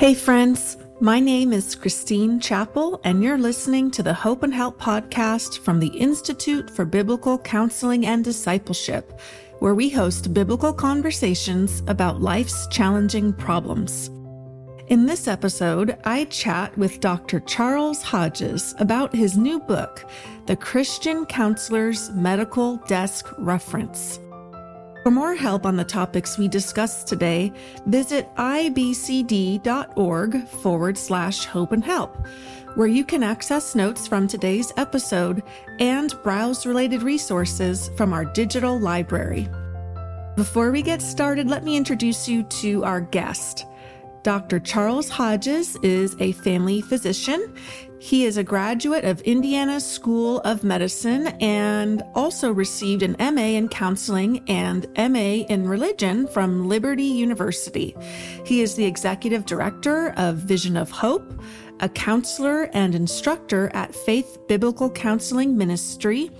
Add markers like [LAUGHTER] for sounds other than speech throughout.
Hey, friends. My name is Christine Chappell, and you're listening to the Hope and Help podcast from the Institute for Biblical Counseling and Discipleship, where we host biblical conversations about life's challenging problems. In this episode, I chat with Dr. Charles Hodges about his new book, The Christian Counselor's Medical Desk Reference. For more help on the topics we discussed today, visit ibcd.org forward slash hope and help, where you can access notes from today's episode and browse related resources from our digital library. Before we get started, let me introduce you to our guest. Dr. Charles Hodges is a family physician. He is a graduate of Indiana School of Medicine and also received an MA in counseling and MA in religion from Liberty University. He is the executive director of Vision of Hope, a counselor and instructor at Faith Biblical Counseling Ministry,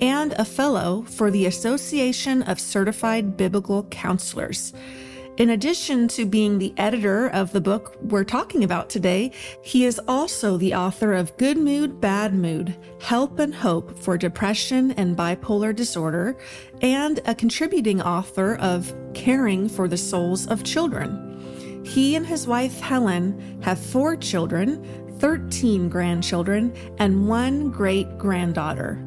and a fellow for the Association of Certified Biblical Counselors. In addition to being the editor of the book we're talking about today, he is also the author of Good Mood, Bad Mood Help and Hope for Depression and Bipolar Disorder, and a contributing author of Caring for the Souls of Children. He and his wife Helen have four children, 13 grandchildren, and one great granddaughter.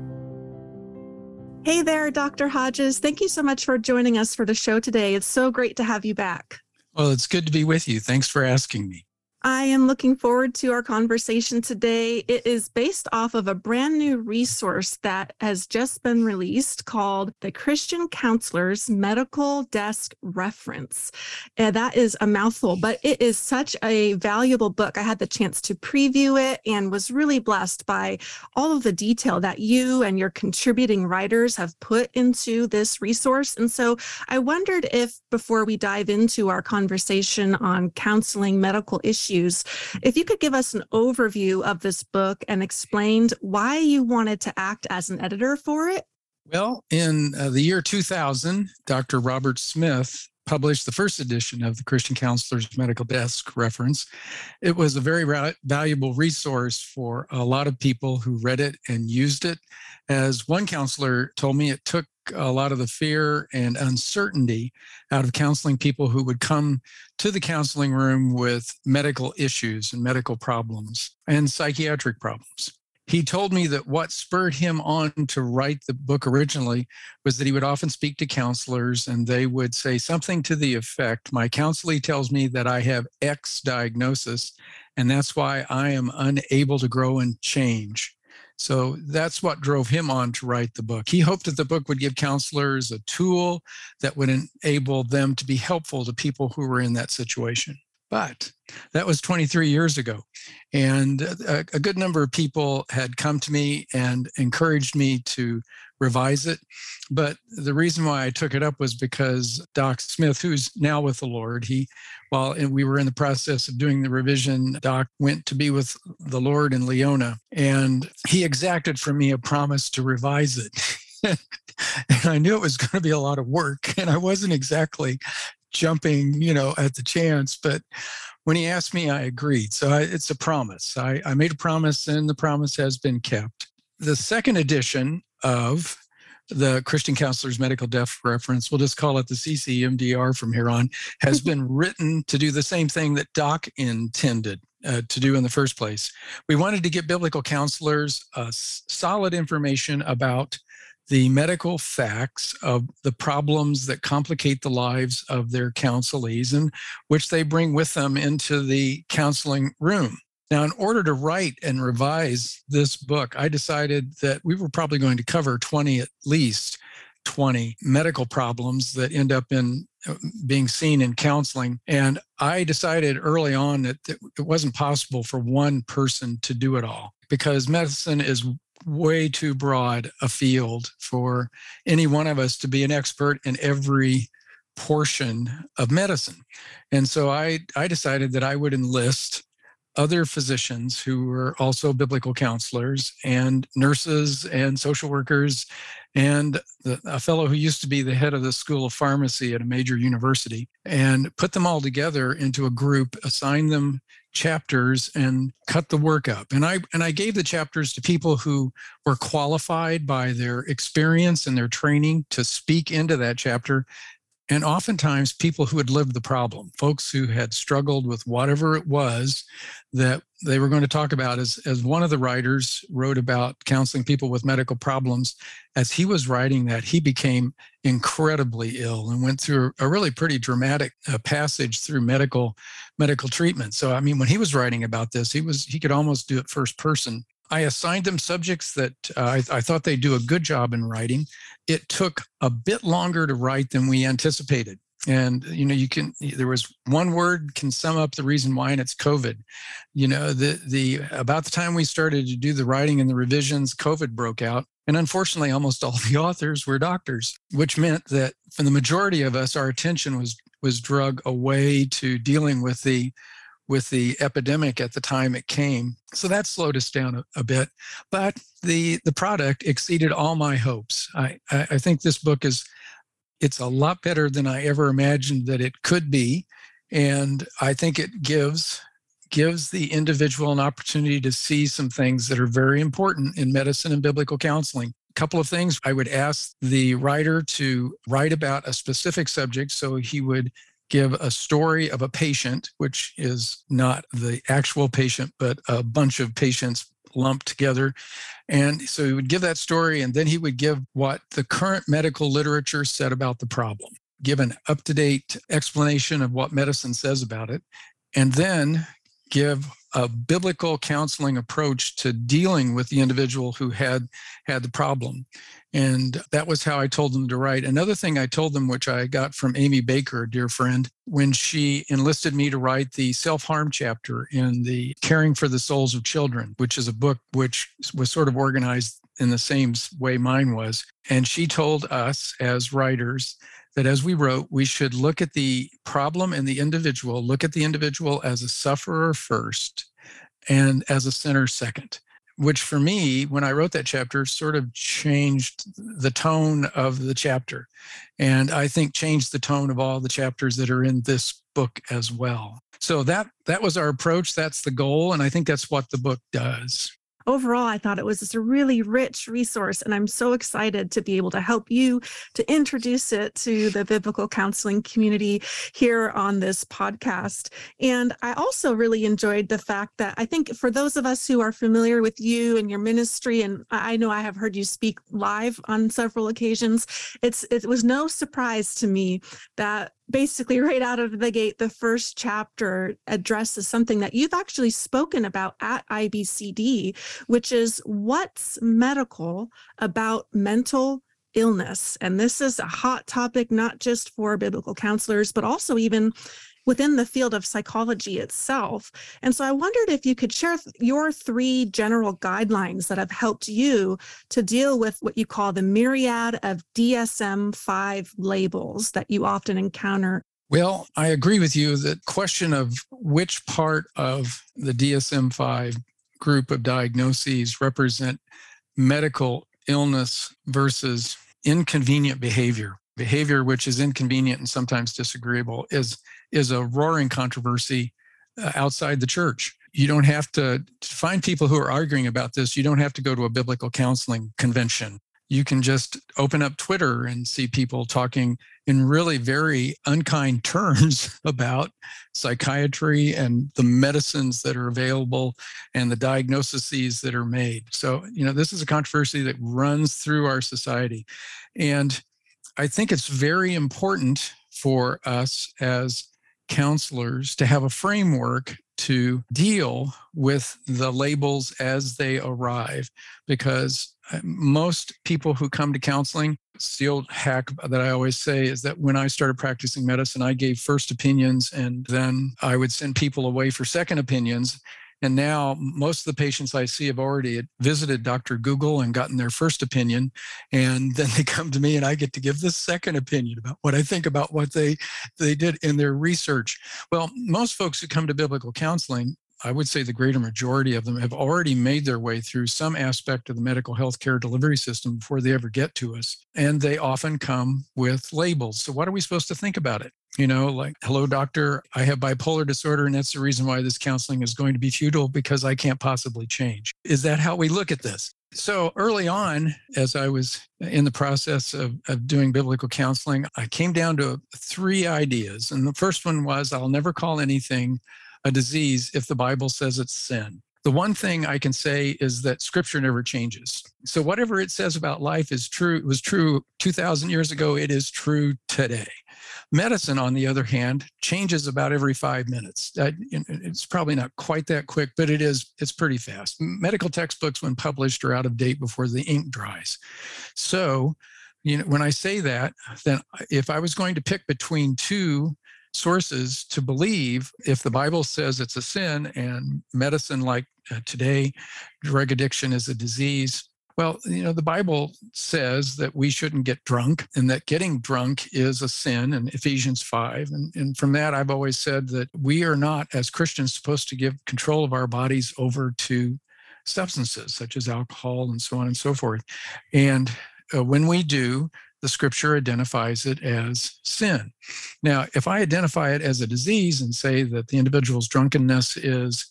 Hey there, Dr. Hodges. Thank you so much for joining us for the show today. It's so great to have you back. Well, it's good to be with you. Thanks for asking me. I am looking forward to our conversation today. It is based off of a brand new resource that has just been released called the Christian Counselor's Medical Desk Reference. And that is a mouthful, but it is such a valuable book. I had the chance to preview it and was really blessed by all of the detail that you and your contributing writers have put into this resource. And so I wondered if, before we dive into our conversation on counseling medical issues, issues. If you could give us an overview of this book and explained why you wanted to act as an editor for it. Well, in uh, the year 2000, Dr. Robert Smith published the first edition of the Christian Counselor's Medical Desk reference. It was a very ra- valuable resource for a lot of people who read it and used it. As one counselor told me, it took a lot of the fear and uncertainty out of counseling people who would come to the counseling room with medical issues and medical problems and psychiatric problems. He told me that what spurred him on to write the book originally was that he would often speak to counselors and they would say something to the effect My counselee tells me that I have X diagnosis, and that's why I am unable to grow and change. So that's what drove him on to write the book. He hoped that the book would give counselors a tool that would enable them to be helpful to people who were in that situation. But that was 23 years ago. And a, a, good number of people had come to me and encouraged me to revise it. But the reason why I took it up was because Doc Smith, who's now with the Lord, he, while we were in the process of doing the revision, Doc went to be with the Lord in Leona, and he exacted from me a promise to revise it. [LAUGHS] and I knew it was going to be a lot of work, and I wasn't exactly jumping, you know, at the chance, but when he asked me, I agreed. So I, it's a promise. I, I made a promise, and the promise has been kept. The second edition of the Christian Counselor's Medical Desk Reference, we'll just call it the CCMDR from here on, has been written to do the same thing that Doc intended. Uh, to do in the first place. We wanted to get biblical counselors uh, solid information about the medical facts of the problems that complicate the lives of their counselees and which they bring with them into the counseling room. Now, in order to write and revise this book, I decided that we were probably going to cover 20 at least 20 medical problems that end up in uh, being seen in counseling. And I decided early on that it wasn't possible for one person to do it all because medicine is way too broad a field for any one of us to be an expert in every portion of medicine. And so I, I decided that I would enlist other physicians who were also biblical counselors and nurses and social workers and the, a fellow who used to be the head of the school of pharmacy at a major university and put them all together into a group assign them chapters and cut the work up. And i and i gave the chapters to people who were qualified by their experience and their training to speak into that chapter and oftentimes people who had lived the problem folks who had struggled with whatever it was that they were going to talk about as, as one of the writers wrote about counseling people with medical problems as he was writing that he became incredibly ill and went through a really pretty dramatic uh, passage through medical medical treatment. So i mean when he was writing about this he was he could almost do it first person I assigned them subjects that uh, I, I, thought they'd do a good job in writing. It took a bit longer to write than we anticipated. And you know, you can there was one word can sum up the reason why, and it's COVID. You know, the the about the time we started to do the writing and the revisions, COVID broke out. And unfortunately, almost all [LAUGHS] the authors were doctors, which meant that for the majority of us, our attention was was drug away to dealing with the with the epidemic at the time it came. So that slowed us down a, a bit. But the the product exceeded all my hopes. I, I, I think this book is it's a lot better than I ever imagined that it could be. And I think it gives gives the individual an opportunity to see some things that are very important in medicine and biblical counseling. A couple of things I would ask the writer to write about a specific subject so he would give a story of a patient, which is not the actual patient, but a bunch of patients lumped together. And so he would give that story, and then he would give what the current medical literature said about the problem, give an up to date explanation of what medicine says about it, and then give a biblical counseling approach to dealing with the individual who had had the problem and that was how I told them to write. Another thing I told them, which I got from Amy Baker, dear friend, when she enlisted me to write the self harm chapter in the Caring for the Souls of Children, which is a book which was sort of organized in the same way mine was. And she told us as writers that as we wrote, we should look at the problem and the individual, look at the individual as a sufferer first and as a sinner second which for me, when I wrote that chapter, sort of changed the tone of the chapter. And I think changed the tone of all the chapters that are in this book as well. So that that was our approach. That's the goal. And I think that's what the book does overall, I thought it was just a really rich resource. And I'm so excited to be able to help you to introduce it to the biblical counseling community here on this podcast. And I also really enjoyed the fact that I think for those of us who are familiar with you and your ministry, and I know I have heard you speak live on several occasions, it's it was no surprise to me that basically [LAUGHS] right out of the gate the first chapter addresses something that you've actually spoken about at IBCD which is what's medical about mental illness? And this is a hot topic not just for biblical counselors but also even within the field of psychology itself. And so I wondered if you could share your three general guidelines that have helped you to deal with what you call the myriad of DSM 5 labels that you often encounter. Well, I agree with you. The question of which part of the DSM 5 group of diagnoses represent medical illness versus inconvenient behavior behavior which is inconvenient and sometimes disagreeable is is a roaring controversy uh, outside the church. You don't have to, to find people who are arguing about this. You don't have to go to a biblical counseling convention. You can just open up Twitter and see people talking in really very unkind [LAUGHS] terms about psychiatry and the medicines that are available and the diagnoses that are made. So, you know, this is a controversy that runs through our society. And I think it's very important for us as counselors to have a framework to deal with the labels as they arrive because uh, most people who come to counseling the old hack that I always say is that when I started practicing medicine, I gave first opinions and then I would send people away for second opinions. And now most of the patients I see have already visited Dr. Google and gotten their first opinion. And then they come to me and I get to give the second opinion about what I think about what they, they did in their research. Well, most folks who come to biblical counseling I would say the greater majority of them have already made their way through some aspect of the medical health care delivery system before they ever get to us. And they often come with labels. So, what are we supposed to think about it? You know, like, hello, doctor, I have bipolar disorder, and that's the reason why this counseling is going to be futile because I can't possibly change. Is that how we look at this? So early on, as I was in the process of, of doing biblical counseling, I came down to three ideas. And the first one was I'll never call anything a disease if the Bible says it's sin. The one thing I can say is that scripture never changes. So whatever it says about life is true, it was true 2000 years ago, it is true today. Medicine, on the other hand, changes about every five minutes. It's probably not quite that quick, but it is. It's pretty fast. Medical textbooks, when published, are out of date before the ink dries. So, you know, when I say that, then if I was going to pick between two sources to believe if the Bible says it's a sin and medicine like uh, today, drug addiction is a disease, well, you know, the Bible says that we shouldn't get drunk and that getting drunk is a sin in Ephesians 5. And, and from that, I've always said that we are not, as Christians, supposed to give control of our bodies over to substances such as alcohol and so on and so forth. And uh, when we do, the scripture identifies it as sin. Now, if I identify it as a disease and say that the individual's drunkenness is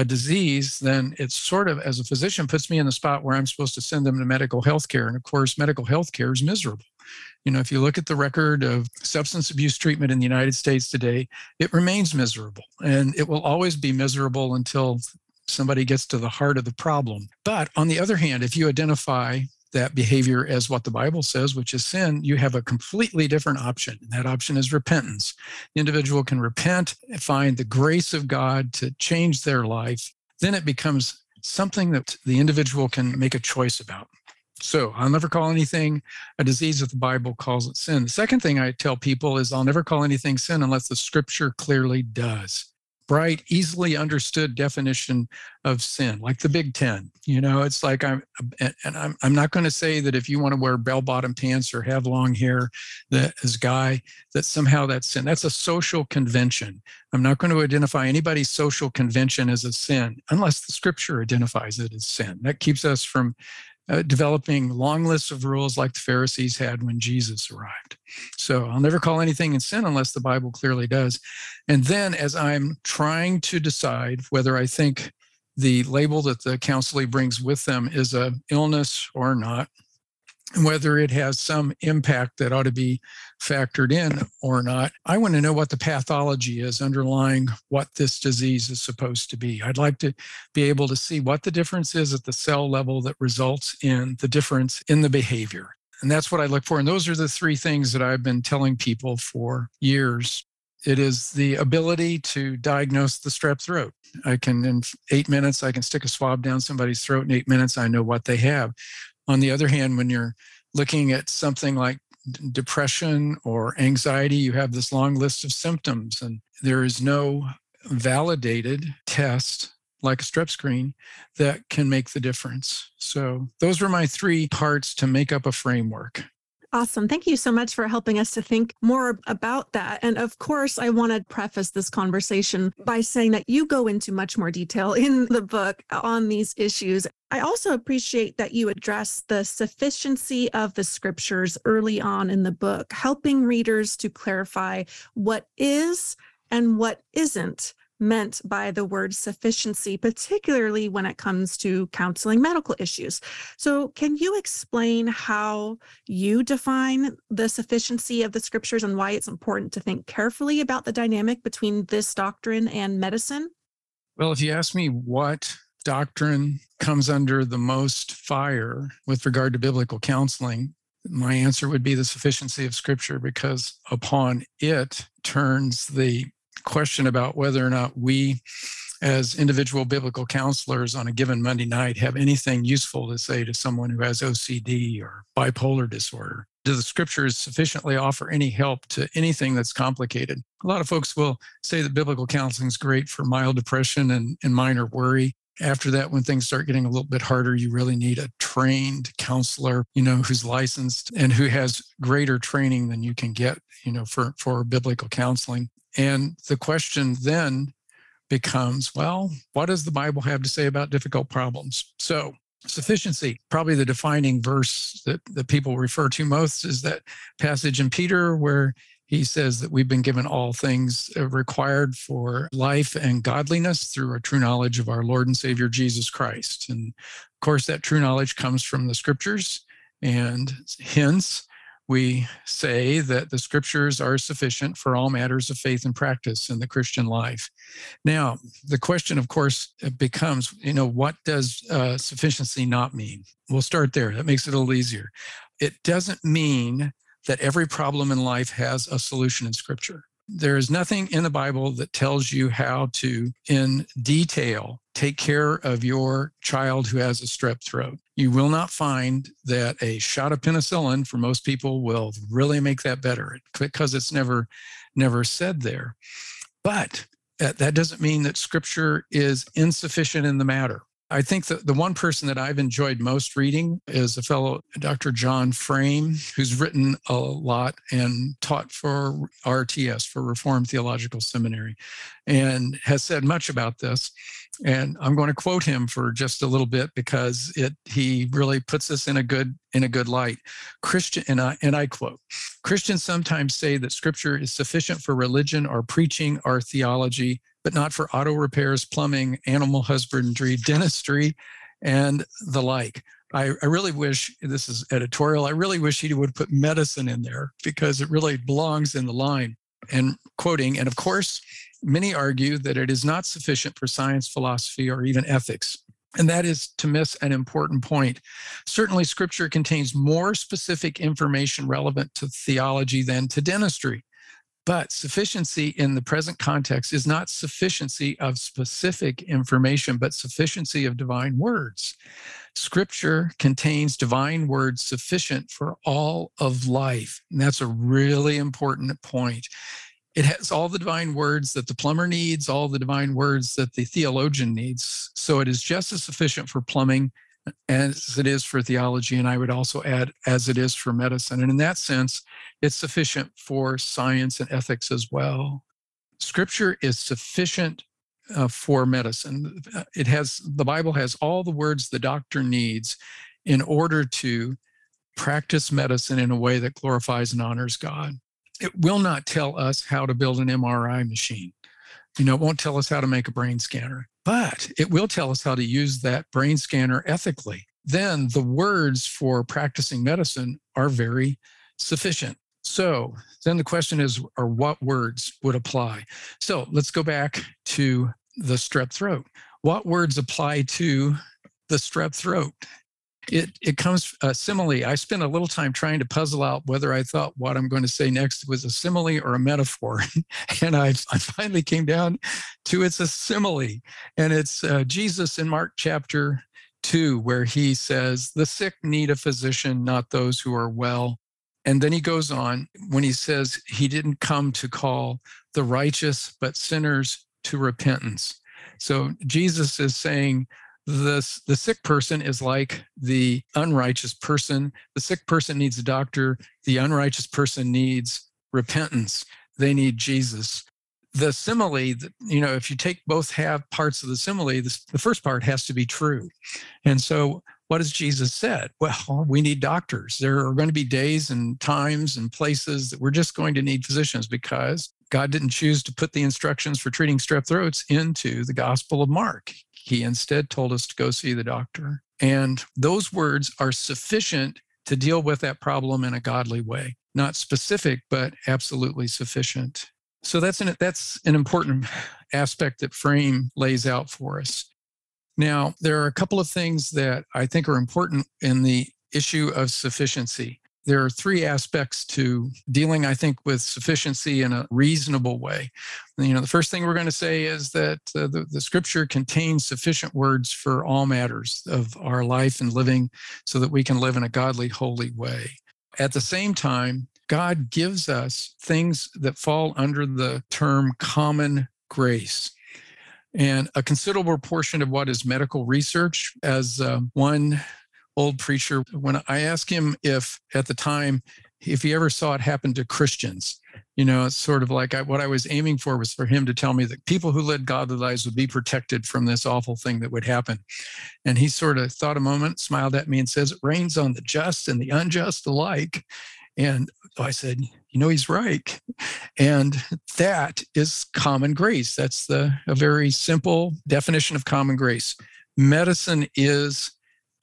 a disease, then it's sort of, as a physician, puts me in the spot where I'm supposed to send them to medical health care. And of course, medical health care is miserable. You know, if you look at the record of substance abuse treatment in the United States today, it remains miserable and it will always be miserable until somebody gets to the heart of the problem. But on the other hand, if you identify that behavior as what the Bible says, which is sin, you have a completely different option. And that option is repentance. The individual can repent find the grace of God to change their life. Then it becomes something that the individual can make a choice about. So I'll never call anything a disease if the Bible calls it sin. The second thing I tell people is I'll never call anything sin unless the scripture clearly does bright, easily understood definition of sin, like the Big Ten. You know, it's like I'm, and I'm, I'm not going to say that if you want to wear bell bottom pants or have long hair that as guy, that somehow that's sin. That's a social convention. I'm not going to identify anybody's social convention as a sin unless the scripture identifies it as sin. That keeps us from uh, developing long lists of rules like the Pharisees had when Jesus arrived. So I'll never call anything in sin unless the Bible clearly does. And then as I'm trying to decide whether I think the label that the counselee brings with them is a illness or not, whether it has some impact that ought to be factored in or not. I want to know what the pathology is underlying what this disease is supposed to be. I'd like to be able to see what the difference is at the cell level that results in the difference in the behavior. And that's what I look for. And those are the three things that I've been telling people for years. It is the ability to diagnose the strep throat. I can, in eight minutes, I can stick a swab down somebody's throat. In eight minutes, I know what they have. On the other hand, when you're looking at something like depression or anxiety, you have this long list of symptoms, and there is no validated test like a strep screen that can make the difference. So, those were my three parts to make up a framework. Awesome. Thank you so much for helping us to think more about that. And of course, I want to preface this conversation by saying that you go into much more detail in the book on these issues. I also appreciate that you address the sufficiency of the scriptures early on in the book, helping readers to clarify what is and what isn't meant by the word sufficiency, particularly when it comes to counseling medical issues. So, can you explain how you define the sufficiency of the scriptures and why it's important to think carefully about the dynamic between this doctrine and medicine? Well, if you ask me what doctrine comes under the most fire with regard to biblical counseling, my answer would be the sufficiency of scripture because upon it turns the question about whether or not we, as individual biblical counselors on a given Monday night, have anything useful to say to someone who has OCD or bipolar disorder. Do the scriptures sufficiently offer any help to anything that's complicated? A lot of folks will say that biblical counseling is great for mild depression and, and minor worry after that when things start getting a little bit harder you really need a trained counselor you know who's licensed and who has greater training than you can get you know for for biblical counseling and the question then becomes well, what does the Bible have to say about difficult problems? So, sufficiency, probably the defining verse that, that people refer to most is that passage in Peter where he says that we've been given all things required for life and godliness through a true knowledge of our Lord and Savior Jesus Christ. And of course, that true knowledge comes from the scriptures. And hence, we say that the scriptures are sufficient for all matters of faith and practice in the Christian life. Now, the question, of course, becomes, you know, what does uh, sufficiency not mean? We'll start there. That makes it a little easier. It doesn't mean that every problem in life has a solution in scripture. There is nothing in the Bible that tells you how to, in detail, take care of your child who has a strep throat. You will not find that a shot of penicillin for most people will really make that better because it's never, never said there. But uh, that doesn't mean that scripture is insufficient in the matter. I think that the one person that I've enjoyed most reading is a fellow, Dr. John Frame, who's written a lot and taught for RTS, for Reformed Theological Seminary, and has said much about this. And I'm going to quote him for just a little bit because it he really puts us in a good in a good light. Christian and I and I quote, Christians sometimes say that scripture is sufficient for religion or preaching or theology but not for auto repairs, plumbing, animal husbandry, [LAUGHS] dentistry, and the like. I, I, really wish this is editorial. I really wish he would put medicine in there because it really belongs in the line. And quoting, and of course, many argue that it is not sufficient for science, philosophy, or even ethics. And that is to miss an important point. Certainly, scripture contains more specific information relevant to theology than to dentistry. But sufficiency in the present context is not sufficiency of specific information, but sufficiency of divine words. Scripture contains divine words sufficient for all of life. And that's a really important point. It has all the divine words that the plumber needs, all the divine words that the theologian needs. So it is just as sufficient for plumbing as it is for theology. And I would also add, as it is for medicine. And in that sense, it's sufficient for science and ethics as well. Scripture is sufficient uh, for medicine. It has, the Bible has all the words the doctor needs in order to practice medicine in a way that glorifies and honors God. It will not tell us how to build an MRI machine. You know, it won't tell us how to make a brain scanner but it will tell us how to use that brain scanner ethically. Then the words for practicing medicine are very sufficient. So then the question is, are what words would apply? So let's go back to the strep throat. What words apply to the strep throat? It it comes uh, simile. I spent a little time trying to puzzle out whether I thought what I'm going to say next was a simile or a metaphor, [LAUGHS] and I, I finally came down to it's a simile, and it's uh, Jesus in Mark chapter two where he says, "The sick need a physician, not those who are well." And then he goes on when he says he didn't come to call the righteous, but sinners to repentance. So Jesus is saying the, the sick person is like the unrighteous person. The sick person needs a doctor. The unrighteous person needs repentance. They need Jesus. The simile, you know, if you take both half parts of the simile, the, the first part has to be true. And so, what has Jesus said? Well, we need doctors. There are going to be days and times and places that we're just going to need physicians because God didn't choose to put the instructions for treating strep throats into the Gospel of Mark. He instead told us to go see the doctor. And those words are sufficient to deal with that problem in a godly way. Not specific, but absolutely sufficient. So that's an, that's an important aspect that Frame lays out for us. Now, there are a couple of things that I think are important in the issue of sufficiency there are three aspects to dealing, I think, with sufficiency in a reasonable way. You know, the first thing we're going to say is that uh, the, the scripture contains sufficient words for all matters of our life and living so that we can live in a godly, holy way. At the same time, God gives us things that fall under the term common grace. And a considerable portion of what is medical research, as um, one old preacher, when I asked him if at the time if he ever saw it happen to Christians. You know, it's sort of like I, what I was aiming for was for him to tell me that people who led godly lives would be protected from this awful thing that would happen. And he sort of thought a moment, smiled at me, and says, It rains on the just and the unjust alike. And I said, You know, he's right. And that is common grace. That's the a very simple definition of common grace. Medicine is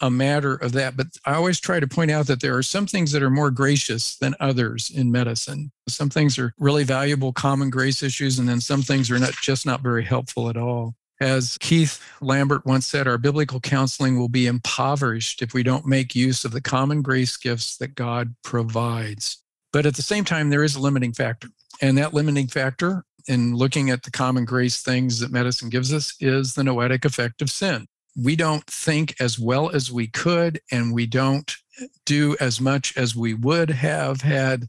a matter of that. But I always try to point out that there are some things that are more gracious than others in medicine. Some things are really valuable common grace issues, and then some things are not just not very helpful at all. As Heath Lambert once said, our biblical counseling will be impoverished if we don't make use of the common grace gifts that God provides. But at the same time, there is a limiting factor. And that limiting factor in looking at the common grace things that medicine gives us is the noetic effect of sin we don't think as well as we could, and we don't do as much as we would have had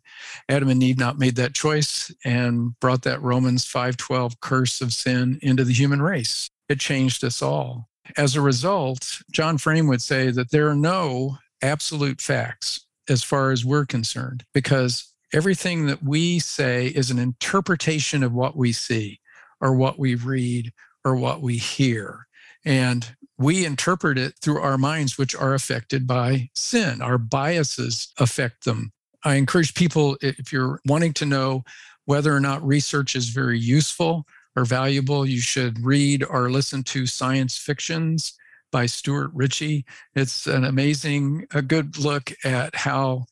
Adam and Eve not made that choice and brought that Romans 5:12 curse of sin into the human race. It changed us all. As a result, John Frame would say that there are no absolute facts as far as we're concerned because everything that we say is an interpretation of what we see or what we read or what we hear. And we interpret it through our minds, which are affected by sin. Our biases affect them. I encourage people, if you're wanting to know whether or not research is very useful or valuable, you should read or listen to science fictions by Stuart Ritchie. It's an amazing, a good look at how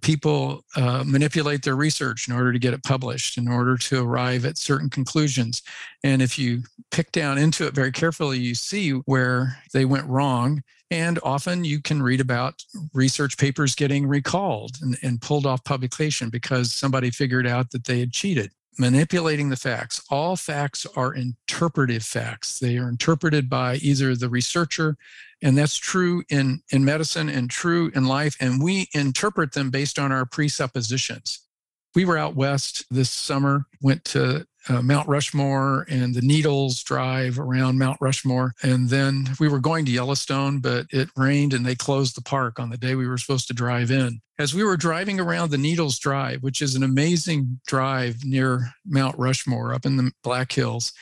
people uh, manipulate their research in order to get it published, in order to arrive at certain conclusions. And if you pick down into it very carefully, you see where they went wrong. And often you can read about research papers getting recalled and, and pulled off publication because somebody figured out that they had cheated manipulating the facts. All facts are interpretive facts. They are interpreted by either the researcher and that's true in, in medicine and true in life. And we interpret them based on our presuppositions. We were out west this summer, went to uh, Mount Rushmore and the Needles Drive around Mount Rushmore. And then we were going to Yellowstone, but it rained and they closed the park on the day we were supposed to drive in. As we were driving around the Needles Drive, which is an amazing drive near Mount Rushmore up in the Black Hills,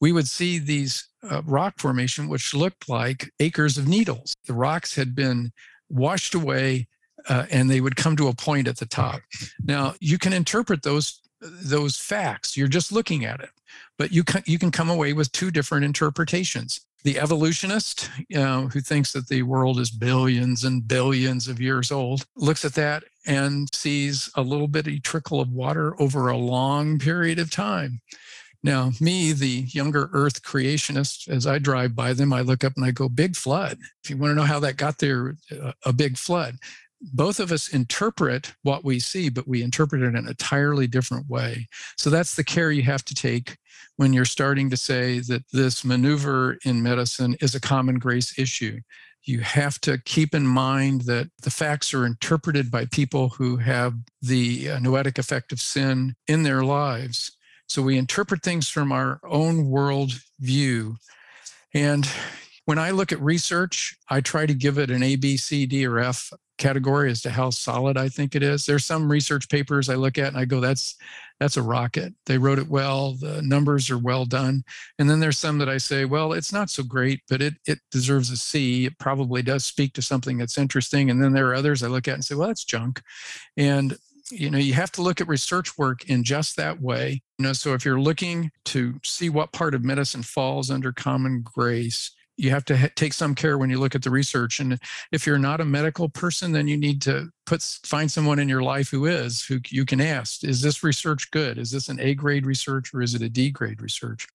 we would see these uh, rock formation, which looked like acres of needles. The rocks had been washed away uh, and they would come to a point at the top. Now, you can interpret those those facts. You're just looking at it, but you can you can come away with two different interpretations. The evolutionist, who thinks that the world is billions and billions of years old, looks at that and sees a little bitty trickle of water over a long period of time. Now, me, the younger Earth creationist, as I drive by them, I look up and I go, big flood. If you want to know how that got there, uh, a big flood. Both of us interpret what we see, but we interpret it in an entirely different way. So that's the care you have to take when you're starting to say that this maneuver in medicine is a common grace issue. You have to keep in mind that the facts are interpreted by people who have the uh, noetic effect of sin in their lives so we interpret things from our own world view. And when I look at research, I try to give it an A, B, C, D, or F category as to how solid I think it is. There's some research papers I look at and I go, that's that's a rocket. They wrote it well. The numbers are well done. And then there's some that I say, well, it's not so great, but it it deserves a C. It probably does speak to something that's interesting. And then there are others I look at and say, well, that's junk. And you know you have to look at research work in just that way you know so if you're looking to see what part of medicine falls under common grace you have to ha- take some care when you look at the research and if you're not a medical person then you need to put find someone in your life who is who you can ask is this research good? Is this an a grade research or is it a d grade research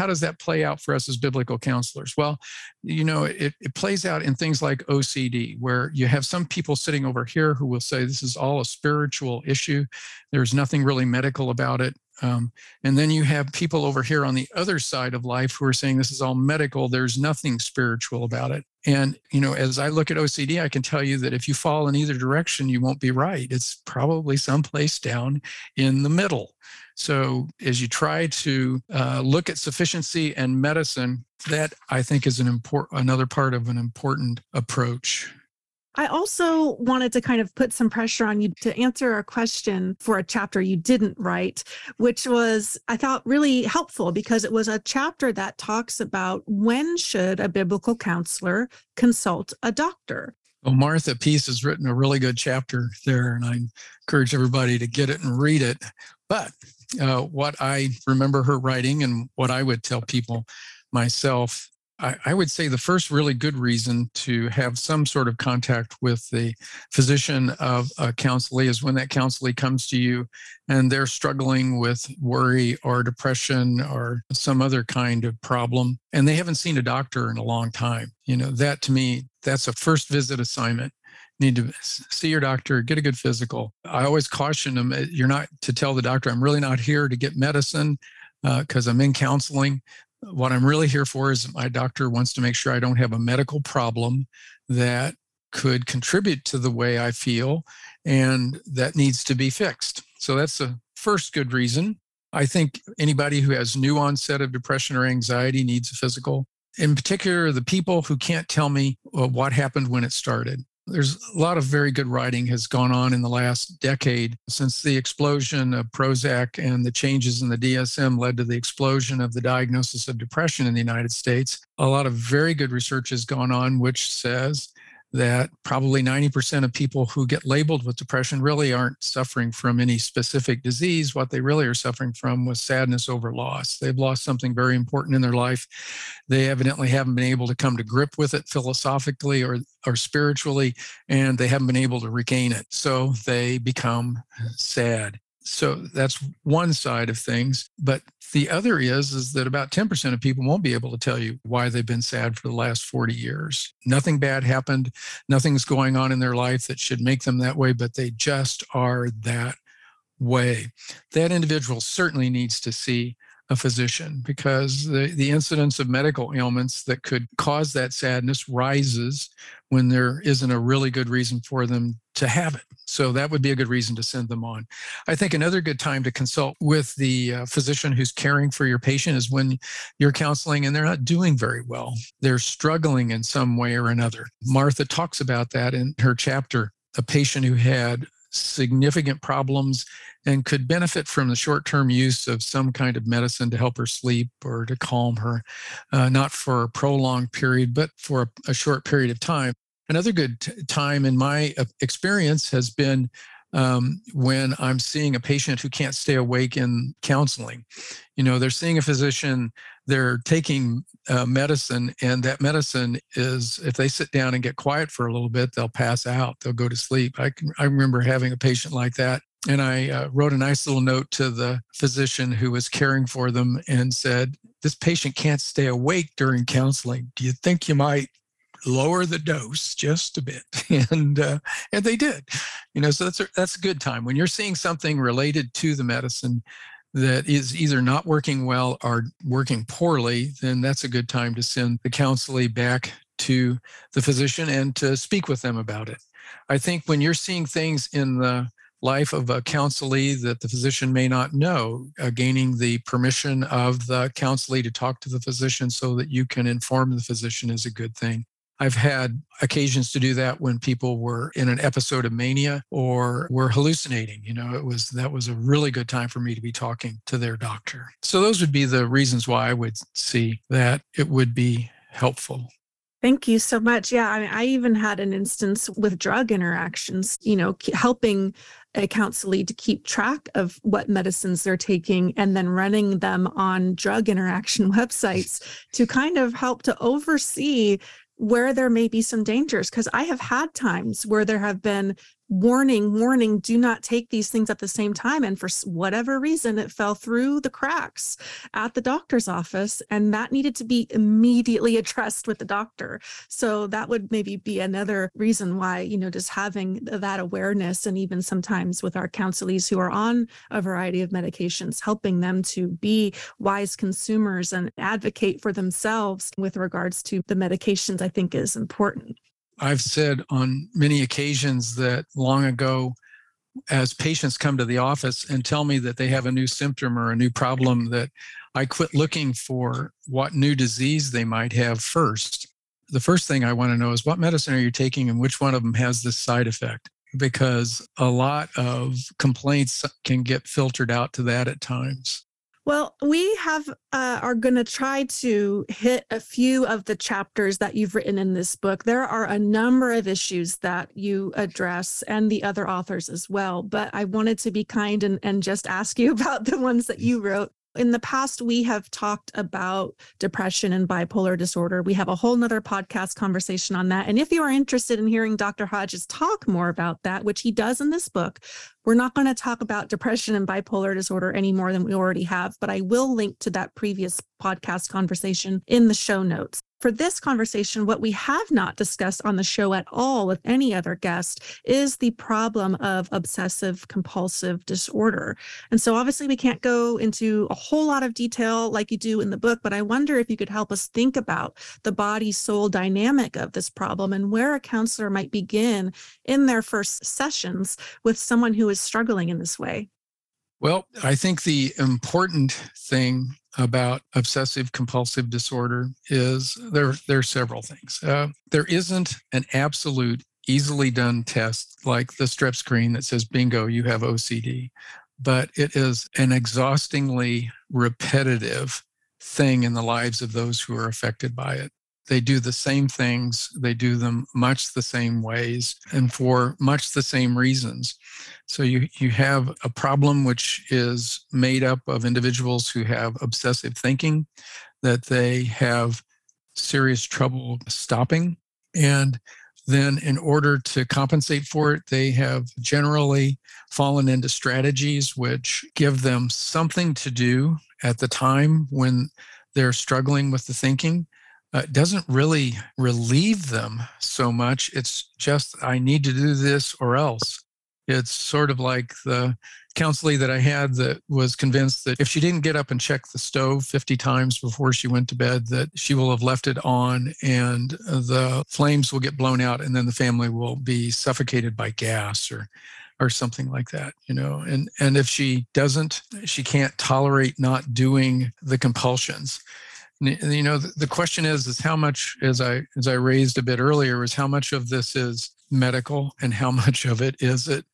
how does that play out for us as biblical counselors? Well, you know, it, it plays out in things like OCD, where you have some people sitting over here who will say this is all a spiritual issue. There's nothing really medical about it. Um, and then you have people over here on the other side of life who are saying this is all medical. There's nothing spiritual about it. And, you know, as I look at OCD, I can tell you that if you fall in either direction, you won't be right. It's probably someplace down in the middle. So as you try to uh, look at sufficiency and medicine, that I think is an important another part of an important approach. I also wanted to kind of put some pressure on you to answer a question for a chapter you didn't write, which was, I thought, really helpful because it was a chapter that talks about when should a biblical counselor consult a doctor. Well, Martha Peace has written a really good chapter there, and I encourage everybody to get it and read it. But uh, what I remember her writing and what I would tell people myself I, I would say the first really good reason to have some sort of contact with the physician of a counselee is when that counselee comes to you and they're struggling with worry or depression or some other kind of problem and they haven't seen a doctor in a long time. You know, that to me, that's a first visit assignment need to see your doctor, get a good physical. I always caution them eh, you're not to tell the doctor, I'm really not here to get medicine because uh, I'm in counseling what I'm really here for is my doctor wants to make sure I don't have a medical problem that could contribute to the way I feel and that needs to be fixed. So that's the first good reason. I think anybody who has new onset of depression or anxiety needs a physical. In particular, the people who can't tell me uh, what happened when it started there's a lot of very good writing has gone on in the last decade since the explosion of Prozac and the changes in the DSM led to the explosion of the diagnosis of depression in the United States. A lot of very good research has gone on, which says that probably 90% of people who get labeled with depression really aren't suffering from any specific disease. What they really are suffering from was sadness over loss. They've lost something very important in their life. They evidently haven't been able to come to grip with it philosophically or, or spiritually, and they haven't been able to regain it. So they become sad. So that's one side of things. But the other is is that about 10% of people won't be able to tell you why they've been sad for the last 40 years. Nothing bad happened, nothing's going on in their life that should make them that way, but they just are that way. That individual certainly needs to see a physician because the, the incidence of medical ailments that could cause that sadness rises when there isn't a really good reason for them to have it. So that would be a good reason to send them on. I think another good time to consult with the uh, physician who's caring for your patient is when you're counseling and they're not doing very well. They're struggling in some way or another. Martha talks about that in her chapter. A patient who had significant problems and could benefit from the short term use of some kind of medicine to help her sleep or to calm her, uh, not for a prolonged period, but for a, a short period of time. Another good t- time in my uh, experience has been um, when I'm seeing a patient who can't stay awake in counseling. You know, they're seeing a physician, they're taking uh, medicine, and that medicine is, if they sit down and get quiet for a little bit, they'll pass out, they'll go to sleep. I can, I remember having a patient like that. And I uh, wrote a nice little note to the physician who was caring for them and said, This patient can't stay awake during counseling. Do you think you might lower the dose just a bit [LAUGHS] and uh, and they did you know so that's a, that's a good time when you're seeing something related to the medicine that is either not working well or working poorly then that's a good time to send the counselee back to the physician and to speak with them about it i think when you're seeing things in the life of a counselee that the physician may not know, uh, gaining the permission of the counselee to talk to the physician so that you can inform the physician is a good thing. I've had occasions to do that when people were in an episode of mania or were hallucinating. You know, it was that was a really good time for me to be talking to their doctor. So those would be the reasons why I would see that it would be helpful. Thank you so much. Yeah, I, mean, I even had an instance with drug interactions, you know, helping a counselee to keep track of what medicines they're taking and then running them on drug interaction [LAUGHS] websites to kind of help to oversee where there may be some dangers because I have had times where there have been warning, warning, do not take these things at the same time. And for whatever reason, it fell through the cracks at the doctor's office, and that needed to be immediately [LAUGHS] addressed with the doctor. So that would maybe be another reason why, you know, just having that awareness, and even sometimes with our counselees who are on a variety of medications, helping them to be wise consumers and advocate for themselves with regards to the medications, I think is important. I've said on many occasions that long ago, as patients come to the office and tell me that they have a new symptom or a new problem, that I quit looking for what new disease they might have first. the first thing I want to know is what medicine are you taking and which one of them has this side effect? Because a lot of complaints can get filtered out to that at times. Well, we have uh, are going to try to hit a few of the chapters that you've written in this book. There are a number of issues that you address, and the other authors as well. But I wanted to be kind and, and just ask you [LAUGHS] about the ones that you wrote. In the past, we have talked about depression and bipolar disorder. We have a whole nother podcast conversation on that. And if you are interested in hearing Dr. Hodges talk more about that, which he does in this book, we're not going to talk about depression and bipolar disorder any more than we already have, but I will link to that previous podcast conversation in the show notes. For this conversation, what we have not discussed on the show at all with any other guest is the problem of obsessive compulsive disorder. And so, obviously, we can't go into a whole lot of detail like you do in the book, but I wonder if you could help us think about the body soul dynamic of this problem and where a counselor might begin in their first sessions with someone who is struggling in this way. Well, I think the important thing about obsessive compulsive disorder is there there are several things. Uh, there isn't an absolute easily done test like the strep screen that says bingo you have OCD, but it is an exhaustingly repetitive thing in the lives of those who are affected by it. They do the same things, they do them much the same ways, and for much the same reasons. So you, you have a problem which is made up of individuals who have obsessive thinking, that they have serious trouble stopping. And then, in order to compensate for it, they have generally fallen into strategies which give them something to do at the time when they're struggling with the thinking uh, doesn't really relieve them so much. It's just, I need to do this or else. It's sort of like the counselee that I had that was convinced that if she didn't get up and check the stove 50 times before she went to bed, that she will have left it on and the flames will get blown out and then the family will be suffocated by gas or or something like that you know and and if she doesn't she can't tolerate not doing the compulsions you know the question is is how much as i as i raised a bit earlier is how much of this is medical and how [LAUGHS] much of it is it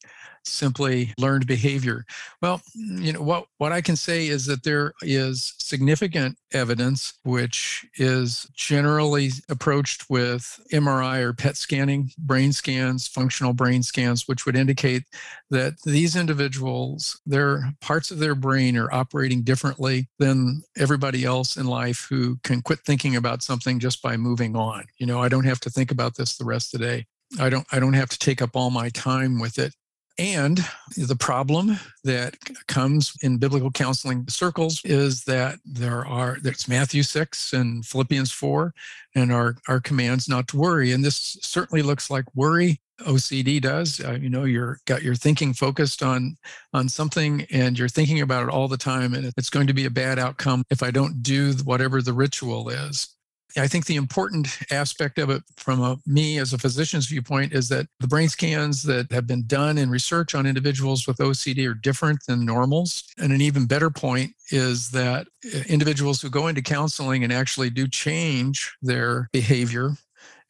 simply learned behavior. Well, you know what what I can say is that there is significant evidence which is generally approached with MRI or PET scanning, brain scans, functional brain scans which would indicate that these individuals their parts of their brain are operating differently than everybody else in life who can quit thinking about something just by moving on. You know, I don't have to think about this the rest of the day. I don't I don't have to take up all my time with it. And the problem that comes in biblical counseling circles is that there are there's Matthew 6 and Philippians 4 and our our commands not to worry. And this certainly looks like worry OCD does. Uh, you know, you're got your thinking focused on on something and you're thinking about it all the time and it's going to be a bad outcome if I don't do whatever the ritual is. I think the important aspect of it from a, me as a physician's viewpoint is that the brain scans that have been done in research on individuals with OCD are different than normals. And an even better point is that uh, individuals who go into counseling and actually do change their behavior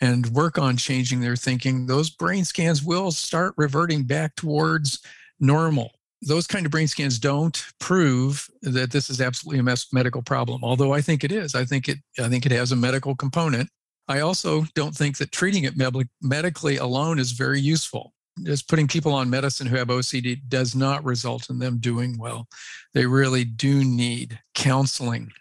and work on changing their thinking, those brain scans will start reverting back towards normal those kind of brain scans don't prove that this is absolutely a medical problem although i think it is. I think it i think it has a medical component. I also don't think that treating it med- medically alone is very useful. Just putting people on medicine who have ocd does not result in them doing well. They really do need counseling.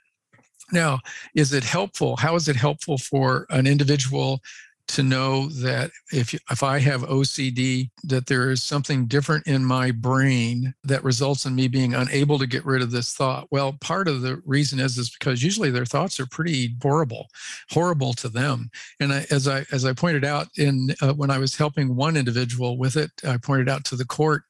Now is it helpful? How is it helpful for an individual to know that if if I have OCD, that there is something different in my brain that results in me being unable to get rid of this thought. Well, part of the reason is is because usually their thoughts are pretty horrible, horrible to them. And I, as I as I pointed out in uh, when I was helping one individual with it, I pointed out to the court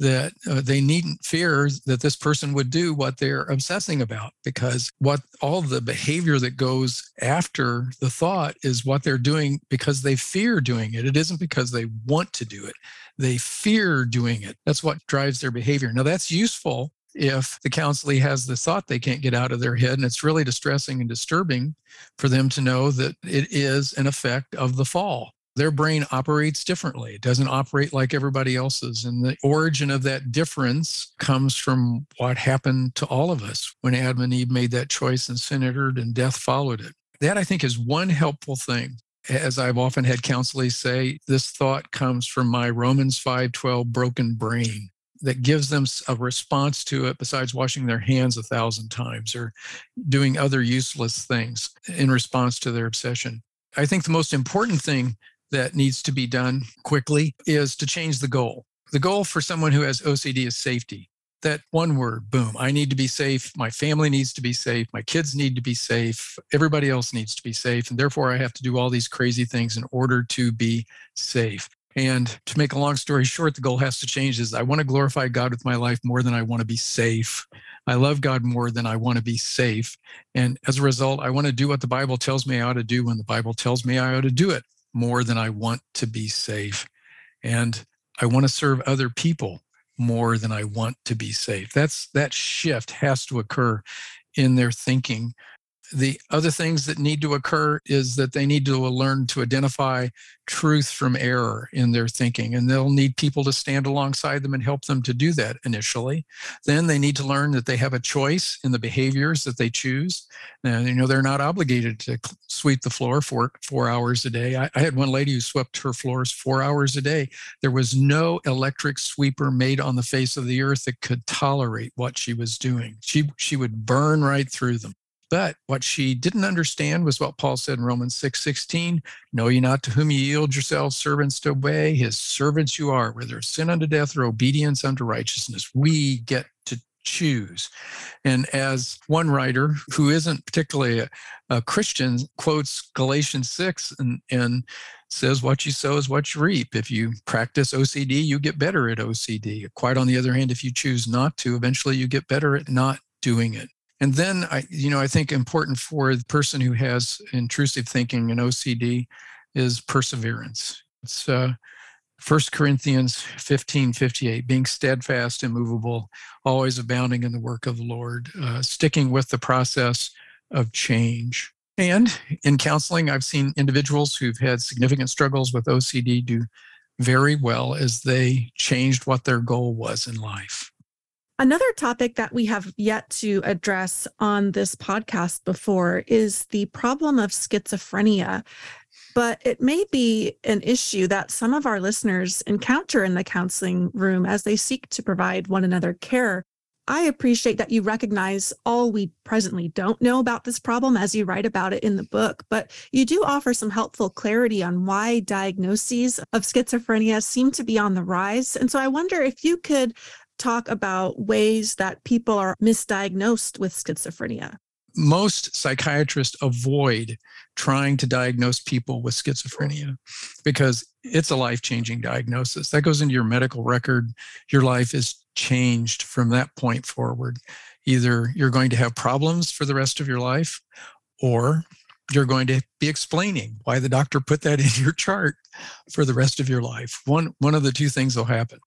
that uh, they needn't fear that this person would do what they're obsessing about because what all the behavior that goes after the thought is what they're doing because they fear doing it. It isn't because they want to do it. They fear doing it. That's what drives their behavior. Now, that's useful if the counselee has the thought they can't get out of their head. And it's really distressing and disturbing for them to know that it is an effect of the fall. Their brain operates differently. It doesn't operate like everybody else's. And the origin of that difference comes from what happened to all of us when Adam and Eve made that choice and sin entered and death followed it. That I think is one helpful thing as I've often had counselees say, this thought comes from my Romans 5:12 broken brain that gives them a response to it besides washing their hands a thousand times or doing other useless things in response to their obsession. I think the most important thing that needs to be done quickly is to change the goal. The goal for someone who has OCD is safety. That one word, boom, I need to be safe. My family needs to be safe. My kids need to be safe. Everybody else needs to be safe. And therefore, I have to do all these crazy things in order to be safe. And to make a long story short, the goal has to change is I want to glorify God with my life more than I want to be safe. I love God more than I want to be safe. And as a result, I want to do what the Bible tells me I ought to do when the Bible tells me I ought to do it more than I want to be safe. And I want to serve other people more than I want to be safe. That's that shift has to occur in their thinking the other things that need to occur is that they need to learn to identify truth from error in their thinking and they'll need people to stand alongside them and help them to do that initially. Then they need to learn that they have a choice in the behaviors that they choose. And you know they're not obligated to sweep the floor for four hours a day. I, I had one lady who swept her floors four hours a day. There was no electric sweeper made on the face of the earth that could tolerate what she was doing. She she would burn right through them but what she didn't understand was what Paul said in Romans 6 16 Know ye not to whom ye yield yourselves servants to obey, his servants you are, whether sin unto death or obedience unto righteousness. We get to choose. And as one writer who isn't particularly a, a Christian quotes Galatians 6 and, and says, What you sow is what you reap. If you practice OCD, you get better at OCD. Quite on the other hand, if you choose not to, eventually you get better at not doing it. And then I, you know, I think important for the person who has intrusive thinking and OCD is perseverance. It's uh, 1 Corinthians 15, 58, being steadfast, immovable, always abounding in the work of the Lord, uh, sticking with the process of change. And in counseling, I've seen individuals who've had significant struggles with OCD do very well as they changed what their goal was in life. Another topic that we have yet to address on this podcast before is the problem of schizophrenia. But it may be an issue that some of our listeners encounter in the counseling room as they seek to provide one another care. I appreciate that you recognize all we presently don't know about this problem as you write about it in the book, but you do offer some helpful clarity on why diagnoses of schizophrenia seem to be on the rise. And so I wonder if you could talk about ways that people are misdiagnosed with schizophrenia? Most psychiatrists avoid trying to diagnose people with schizophrenia because it's a life changing diagnosis. That goes into your medical record. Your life is changed from that point forward. Either you're going to have problems for the rest of your life or you're going to be explaining why the doctor put that [LAUGHS] in your chart for the rest of your life. One one of the two things will happen.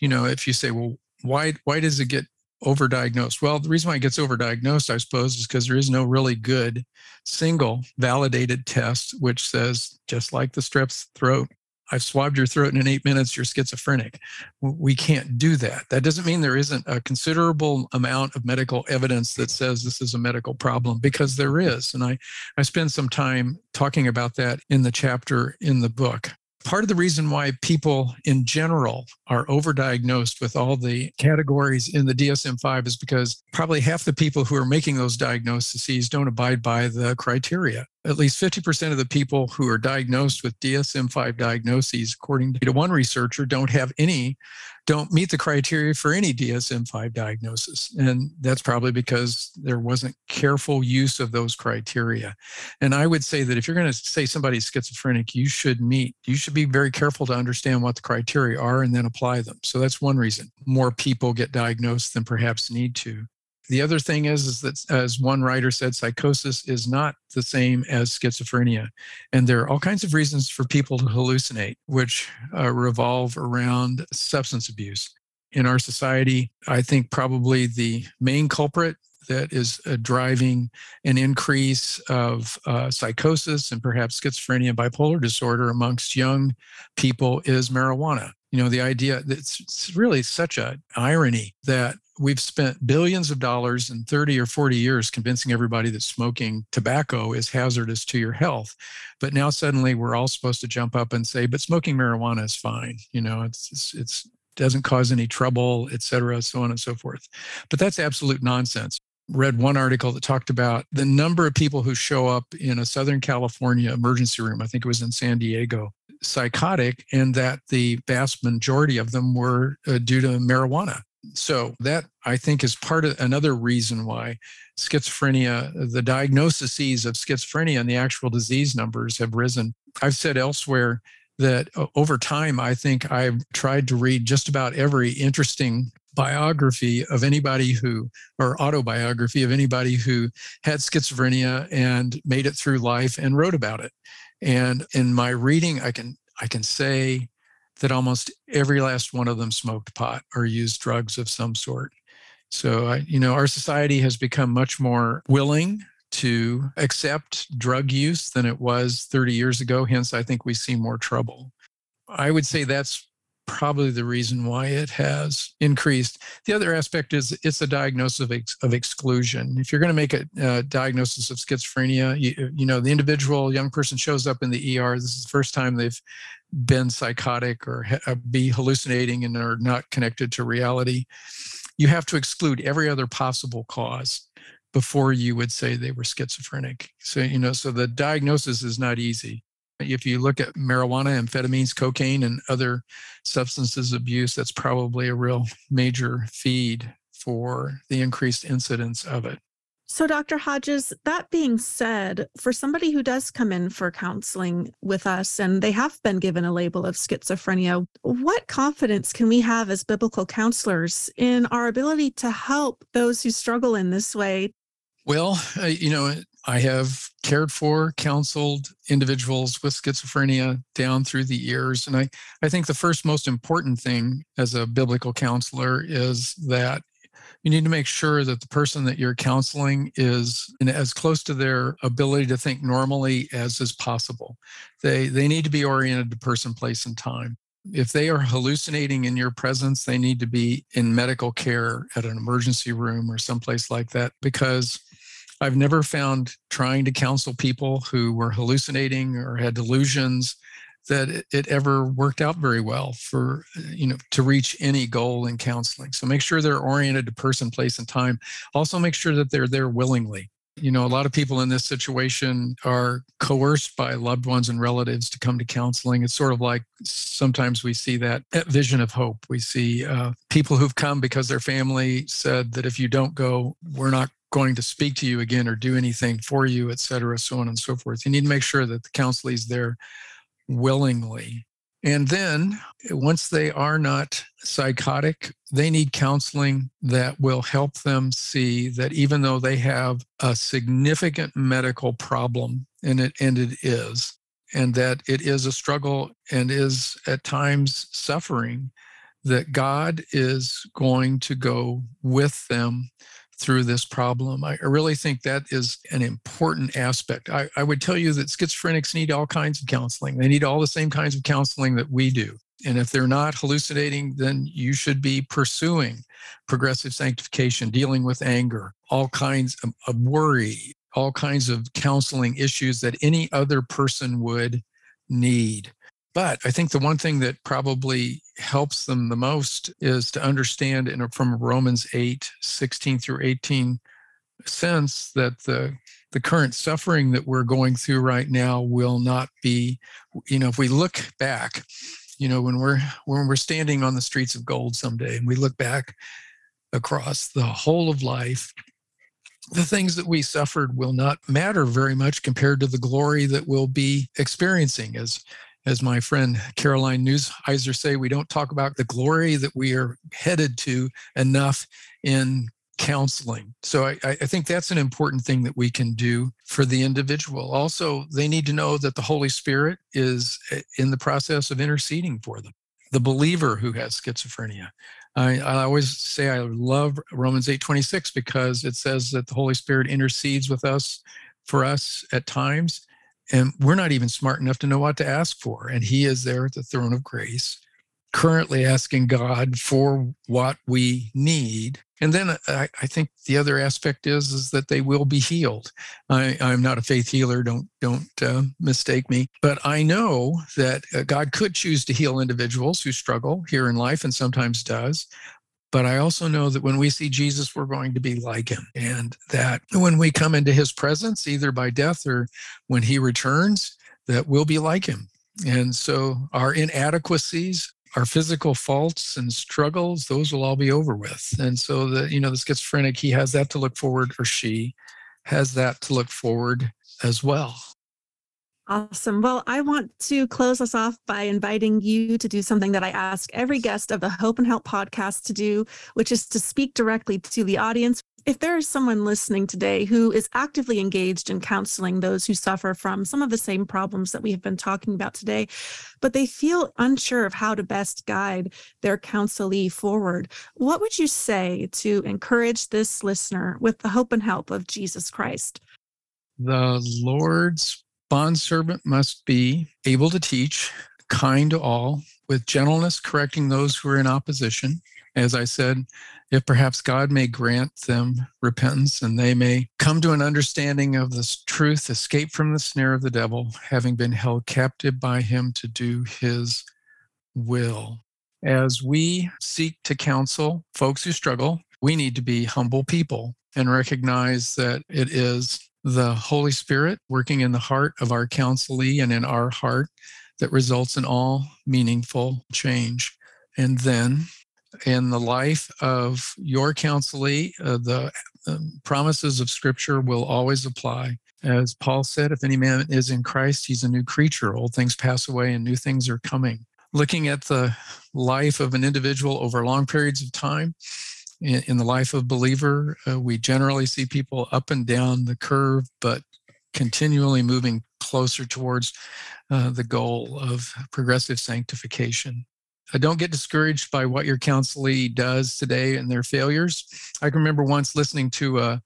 You know, if you say, well, why why does it get overdiagnosed? Well, the reason why it gets overdiagnosed, I suppose, is because there is no really good single validated test which says just like the strep throat, I've swabbed your throat and in eight minutes you're schizophrenic. We can't do that. That doesn't mean there isn't a considerable amount of medical evidence that says this is a medical problem because there is. And I, I spend some time talking about that in the chapter in the book part of the reason why people in general are overdiagnosed with all the categories in the DSM 5 is because probably half the people who are making those diagnoses don't abide by the criteria at least 50% of the people who are diagnosed with DSM 5 diagnoses, according to one researcher, don't have any, don't meet the criteria for any DSM 5 diagnosis. And that's probably because there wasn't careful use of those criteria. And I would say that if you're going to say somebody's schizophrenic, you should meet, you should be very careful to understand what the criteria are and then apply them. So that's one reason more people get diagnosed than perhaps need to. The other thing is, is that, as one writer said, psychosis is not the same as schizophrenia. And there are all kinds of reasons for people to hallucinate, which uh, revolve around substance abuse. in our society. I think probably the main culprit that is uh, driving an increase of uh, psychosis and perhaps schizophrenia and bipolar disorder amongst young people is marijuana. You know, the idea that it's, it's really such an irony that we've spent billions of dollars in 30 or 40 years convincing everybody that smoking tobacco is hazardous to your health. But now suddenly we're all supposed to jump up and say, but smoking marijuana is fine. You know, it's, it's, it's doesn't cause any trouble, et cetera, so on and so forth. But that's absolute nonsense read one article that talked about the number of people who show up in a Southern California emergency room. I think it was in San Diego, psychotic, and that the vast majority of them were uh, due to marijuana. So that I think is part of another reason why schizophrenia, the diagnoses of schizophrenia and the actual disease numbers have risen. I've said elsewhere that over time, I think I've tried to read just about every interesting biography of anybody who, or autobiography of anybody who had schizophrenia and made it through life and wrote about it. And in my reading, I can I can say that almost every last one of them smoked pot or used drugs of some sort. So, I, you know, our society has become much more willing to accept drug use than it was 30 years ago. Hence, I think we see more trouble. I would say that's probably the reason why it has increased. The other aspect is it's a diagnosis of, ex- of exclusion. If you're going to make a diagnosis of schizophrenia, you, you know, the individual young person shows up in the ER. This is the first time they've been psychotic or ha- uh, be hallucinating and are not connected to reality. You have to exclude every other possible cause before you would say they were schizophrenic. So, you know, so the diagnosis is not easy. If you look at marijuana, amphetamines, cocaine, and other substances abuse, that's probably a real major feed for the increased incidence of it. So, Dr. Hodges, that being said, for somebody who does come in for counseling with us and they have been given a label of schizophrenia, what confidence can we have as biblical counselors in our ability to help those who struggle in this way? Well, uh, you know, I have cared for, counseled individuals with schizophrenia down through the years. And I, I think the first most important thing as a biblical counselor is that you need to make sure that the person that you're counseling is as close to their ability to think normally as is possible. They, they need to be oriented to person, place, and time. If they are hallucinating in your presence, they need to be in medical care at an emergency room or someplace like that because I've never found trying to counsel people who were hallucinating or had delusions that it, ever worked out very well for you know to reach any goal in counseling. So make sure they're oriented to person place and time. Also make sure that they're there willingly. You know a lot of people in this situation are coerced by loved ones and relatives to come to counseling. It's sort of like sometimes we see that vision of hope. We see uh, people who've come because their family said that if you don't go we're not going to speak to you again or do anything for you, et cetera, so on and so forth. You need to make sure that the counselor is there willingly. And then once they are not psychotic, they need counseling that will help them see that even though they have a significant medical problem, and it, and it is, and that it is a struggle and is at times suffering, that God is going to go with them through this problem. I really think that is an important aspect. I, I, would tell you that schizophrenics need all kinds of counseling. They need all the same kinds of counseling that we do. And if they're not hallucinating, then you should be pursuing progressive sanctification, dealing with anger, all kinds of, of worry, all kinds of counseling issues that any other person would need. But I think the one thing that probably helps them the most is to understand in, from Romans 8, 16 through 18 sense that the the current suffering that we're going through right now will not be, you know, if we look back, you know, when we're when we're standing on the streets of gold someday and we look back across the whole of life, the things that we suffered will not matter very much compared to the glory that we'll be experiencing as as my friend Caroline Newheiser say, we don't talk about the glory that we are headed to enough in counseling. So I, I, think that's an important thing that we can do for the individual. Also, they need to know that the Holy Spirit is eh, in the process of interceding for them. The believer who has schizophrenia, I, I always say I love Romans 8:26 because it says that the Holy Spirit intercedes with us for us at times, and we're not even smart enough to know what to ask for. And He is there at the throne of grace, currently asking God for what we need and then I, I, think the other aspect is is that they will be healed. I, am not a faith healer. Don't don't uh, mistake me. But I know that uh, God could choose to heal individuals who struggle here in life, and sometimes does. But I also know that when we see Jesus, we're going to be like him. And that when we come into his presence, either by death or when he returns, that we'll be like him. And so our inadequacies our physical faults and struggles, those will all be over with. And so the, you know, the schizophrenic, he has that to look forward, or she has that to look forward as well. Awesome. Well, I want to close us off by inviting you to do something that I ask every guest of the Hope and Help podcast to do, which is to speak directly to the audience if there is someone listening today who is actively engaged in counseling those who suffer from some of the same problems that we have been talking about today, but they feel unsure of how to best guide their counselee forward, what would you say to encourage this listener with the hope and help of Jesus Christ? The Lord's bondservant must be able to teach, kind to all, with gentleness correcting those who are in opposition. As I said, if perhaps God may grant them repentance and they may come to an understanding of the truth, escape from the snare of the devil, having been held captive by him to do his will. As we seek to counsel folks who struggle, we need to be humble people and recognize that it is the Holy Spirit working in the heart of our counselee and in our heart that results in all meaningful change. And then in the life of your counselee, uh, the um, promises of Scripture will always apply. As Paul said, if any man is in Christ, he's a new creature. Old things pass away and new things are coming. Looking at the life of an individual over long periods of time, in, in the life of believer, uh, we generally see people up and down the curve, but continually moving closer towards uh, the goal of progressive sanctification. Uh, don't get discouraged by what your counselee does today and their failures. I can remember once listening to a,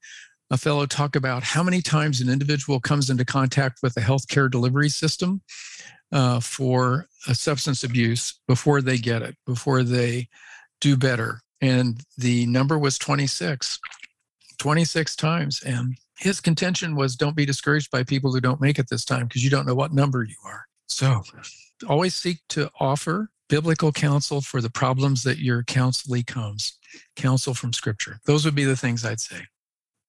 a fellow talk about how many times an individual comes into contact with a healthcare delivery system uh, for a substance abuse before they get it, before they do better. And the number was 26, 26 times. And his contention was don't be discouraged by people who don't make it this time because you don't know what number you are. So always seek to offer biblical counsel for the problems that your counselee comes, counsel from scripture. Those would be the things I'd say.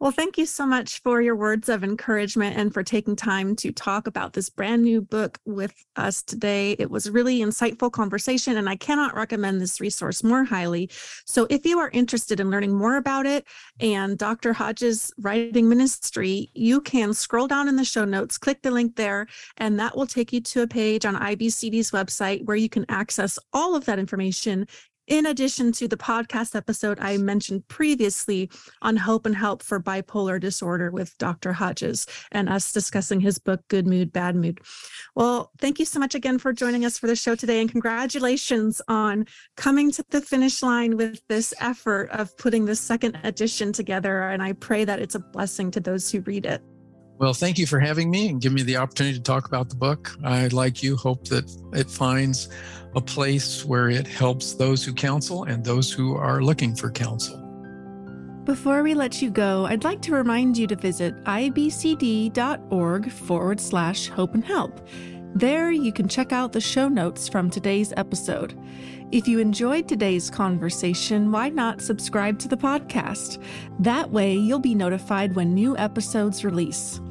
Well, thank you so much for your words of encouragement and for taking time to talk about this brand new book with us today. It was really insightful conversation, and I cannot recommend this resource more highly. So, if you are interested in learning more about it and Dr. Hodges' writing ministry, you can scroll down in the show notes, click the link there, and that will take you to a page on IBCD's website where you can access all of that information in addition to the podcast episode I mentioned previously on hope and help for bipolar disorder with Dr. Hodges and us discussing his book, Good Mood, Bad Mood. Well, thank you so much again for joining us for the show today. And congratulations on coming to the finish line with this effort of putting the second edition together. And I pray that it's a blessing to those who read it. Well, thank you for having me and giving me the opportunity to talk about the book. I, like you, hope that it finds a place where it helps those who counsel and those who are looking for counsel. Before we let you go, I'd like to remind you to visit ibcd.org forward slash hope and help. There, you can check out the show notes from today's episode. If you enjoyed today's conversation, why not subscribe to the podcast? That way, you'll be notified when new episodes release.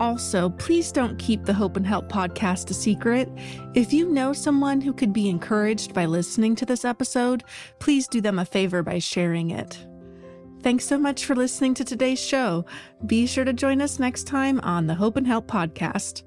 Also, please don't keep the Hope and Help podcast a secret. If you know someone who could be encouraged by listening to this episode, please do them a favor by sharing it. Thanks so much for listening to today's show. Be sure to join us next time on the Hope and Help podcast.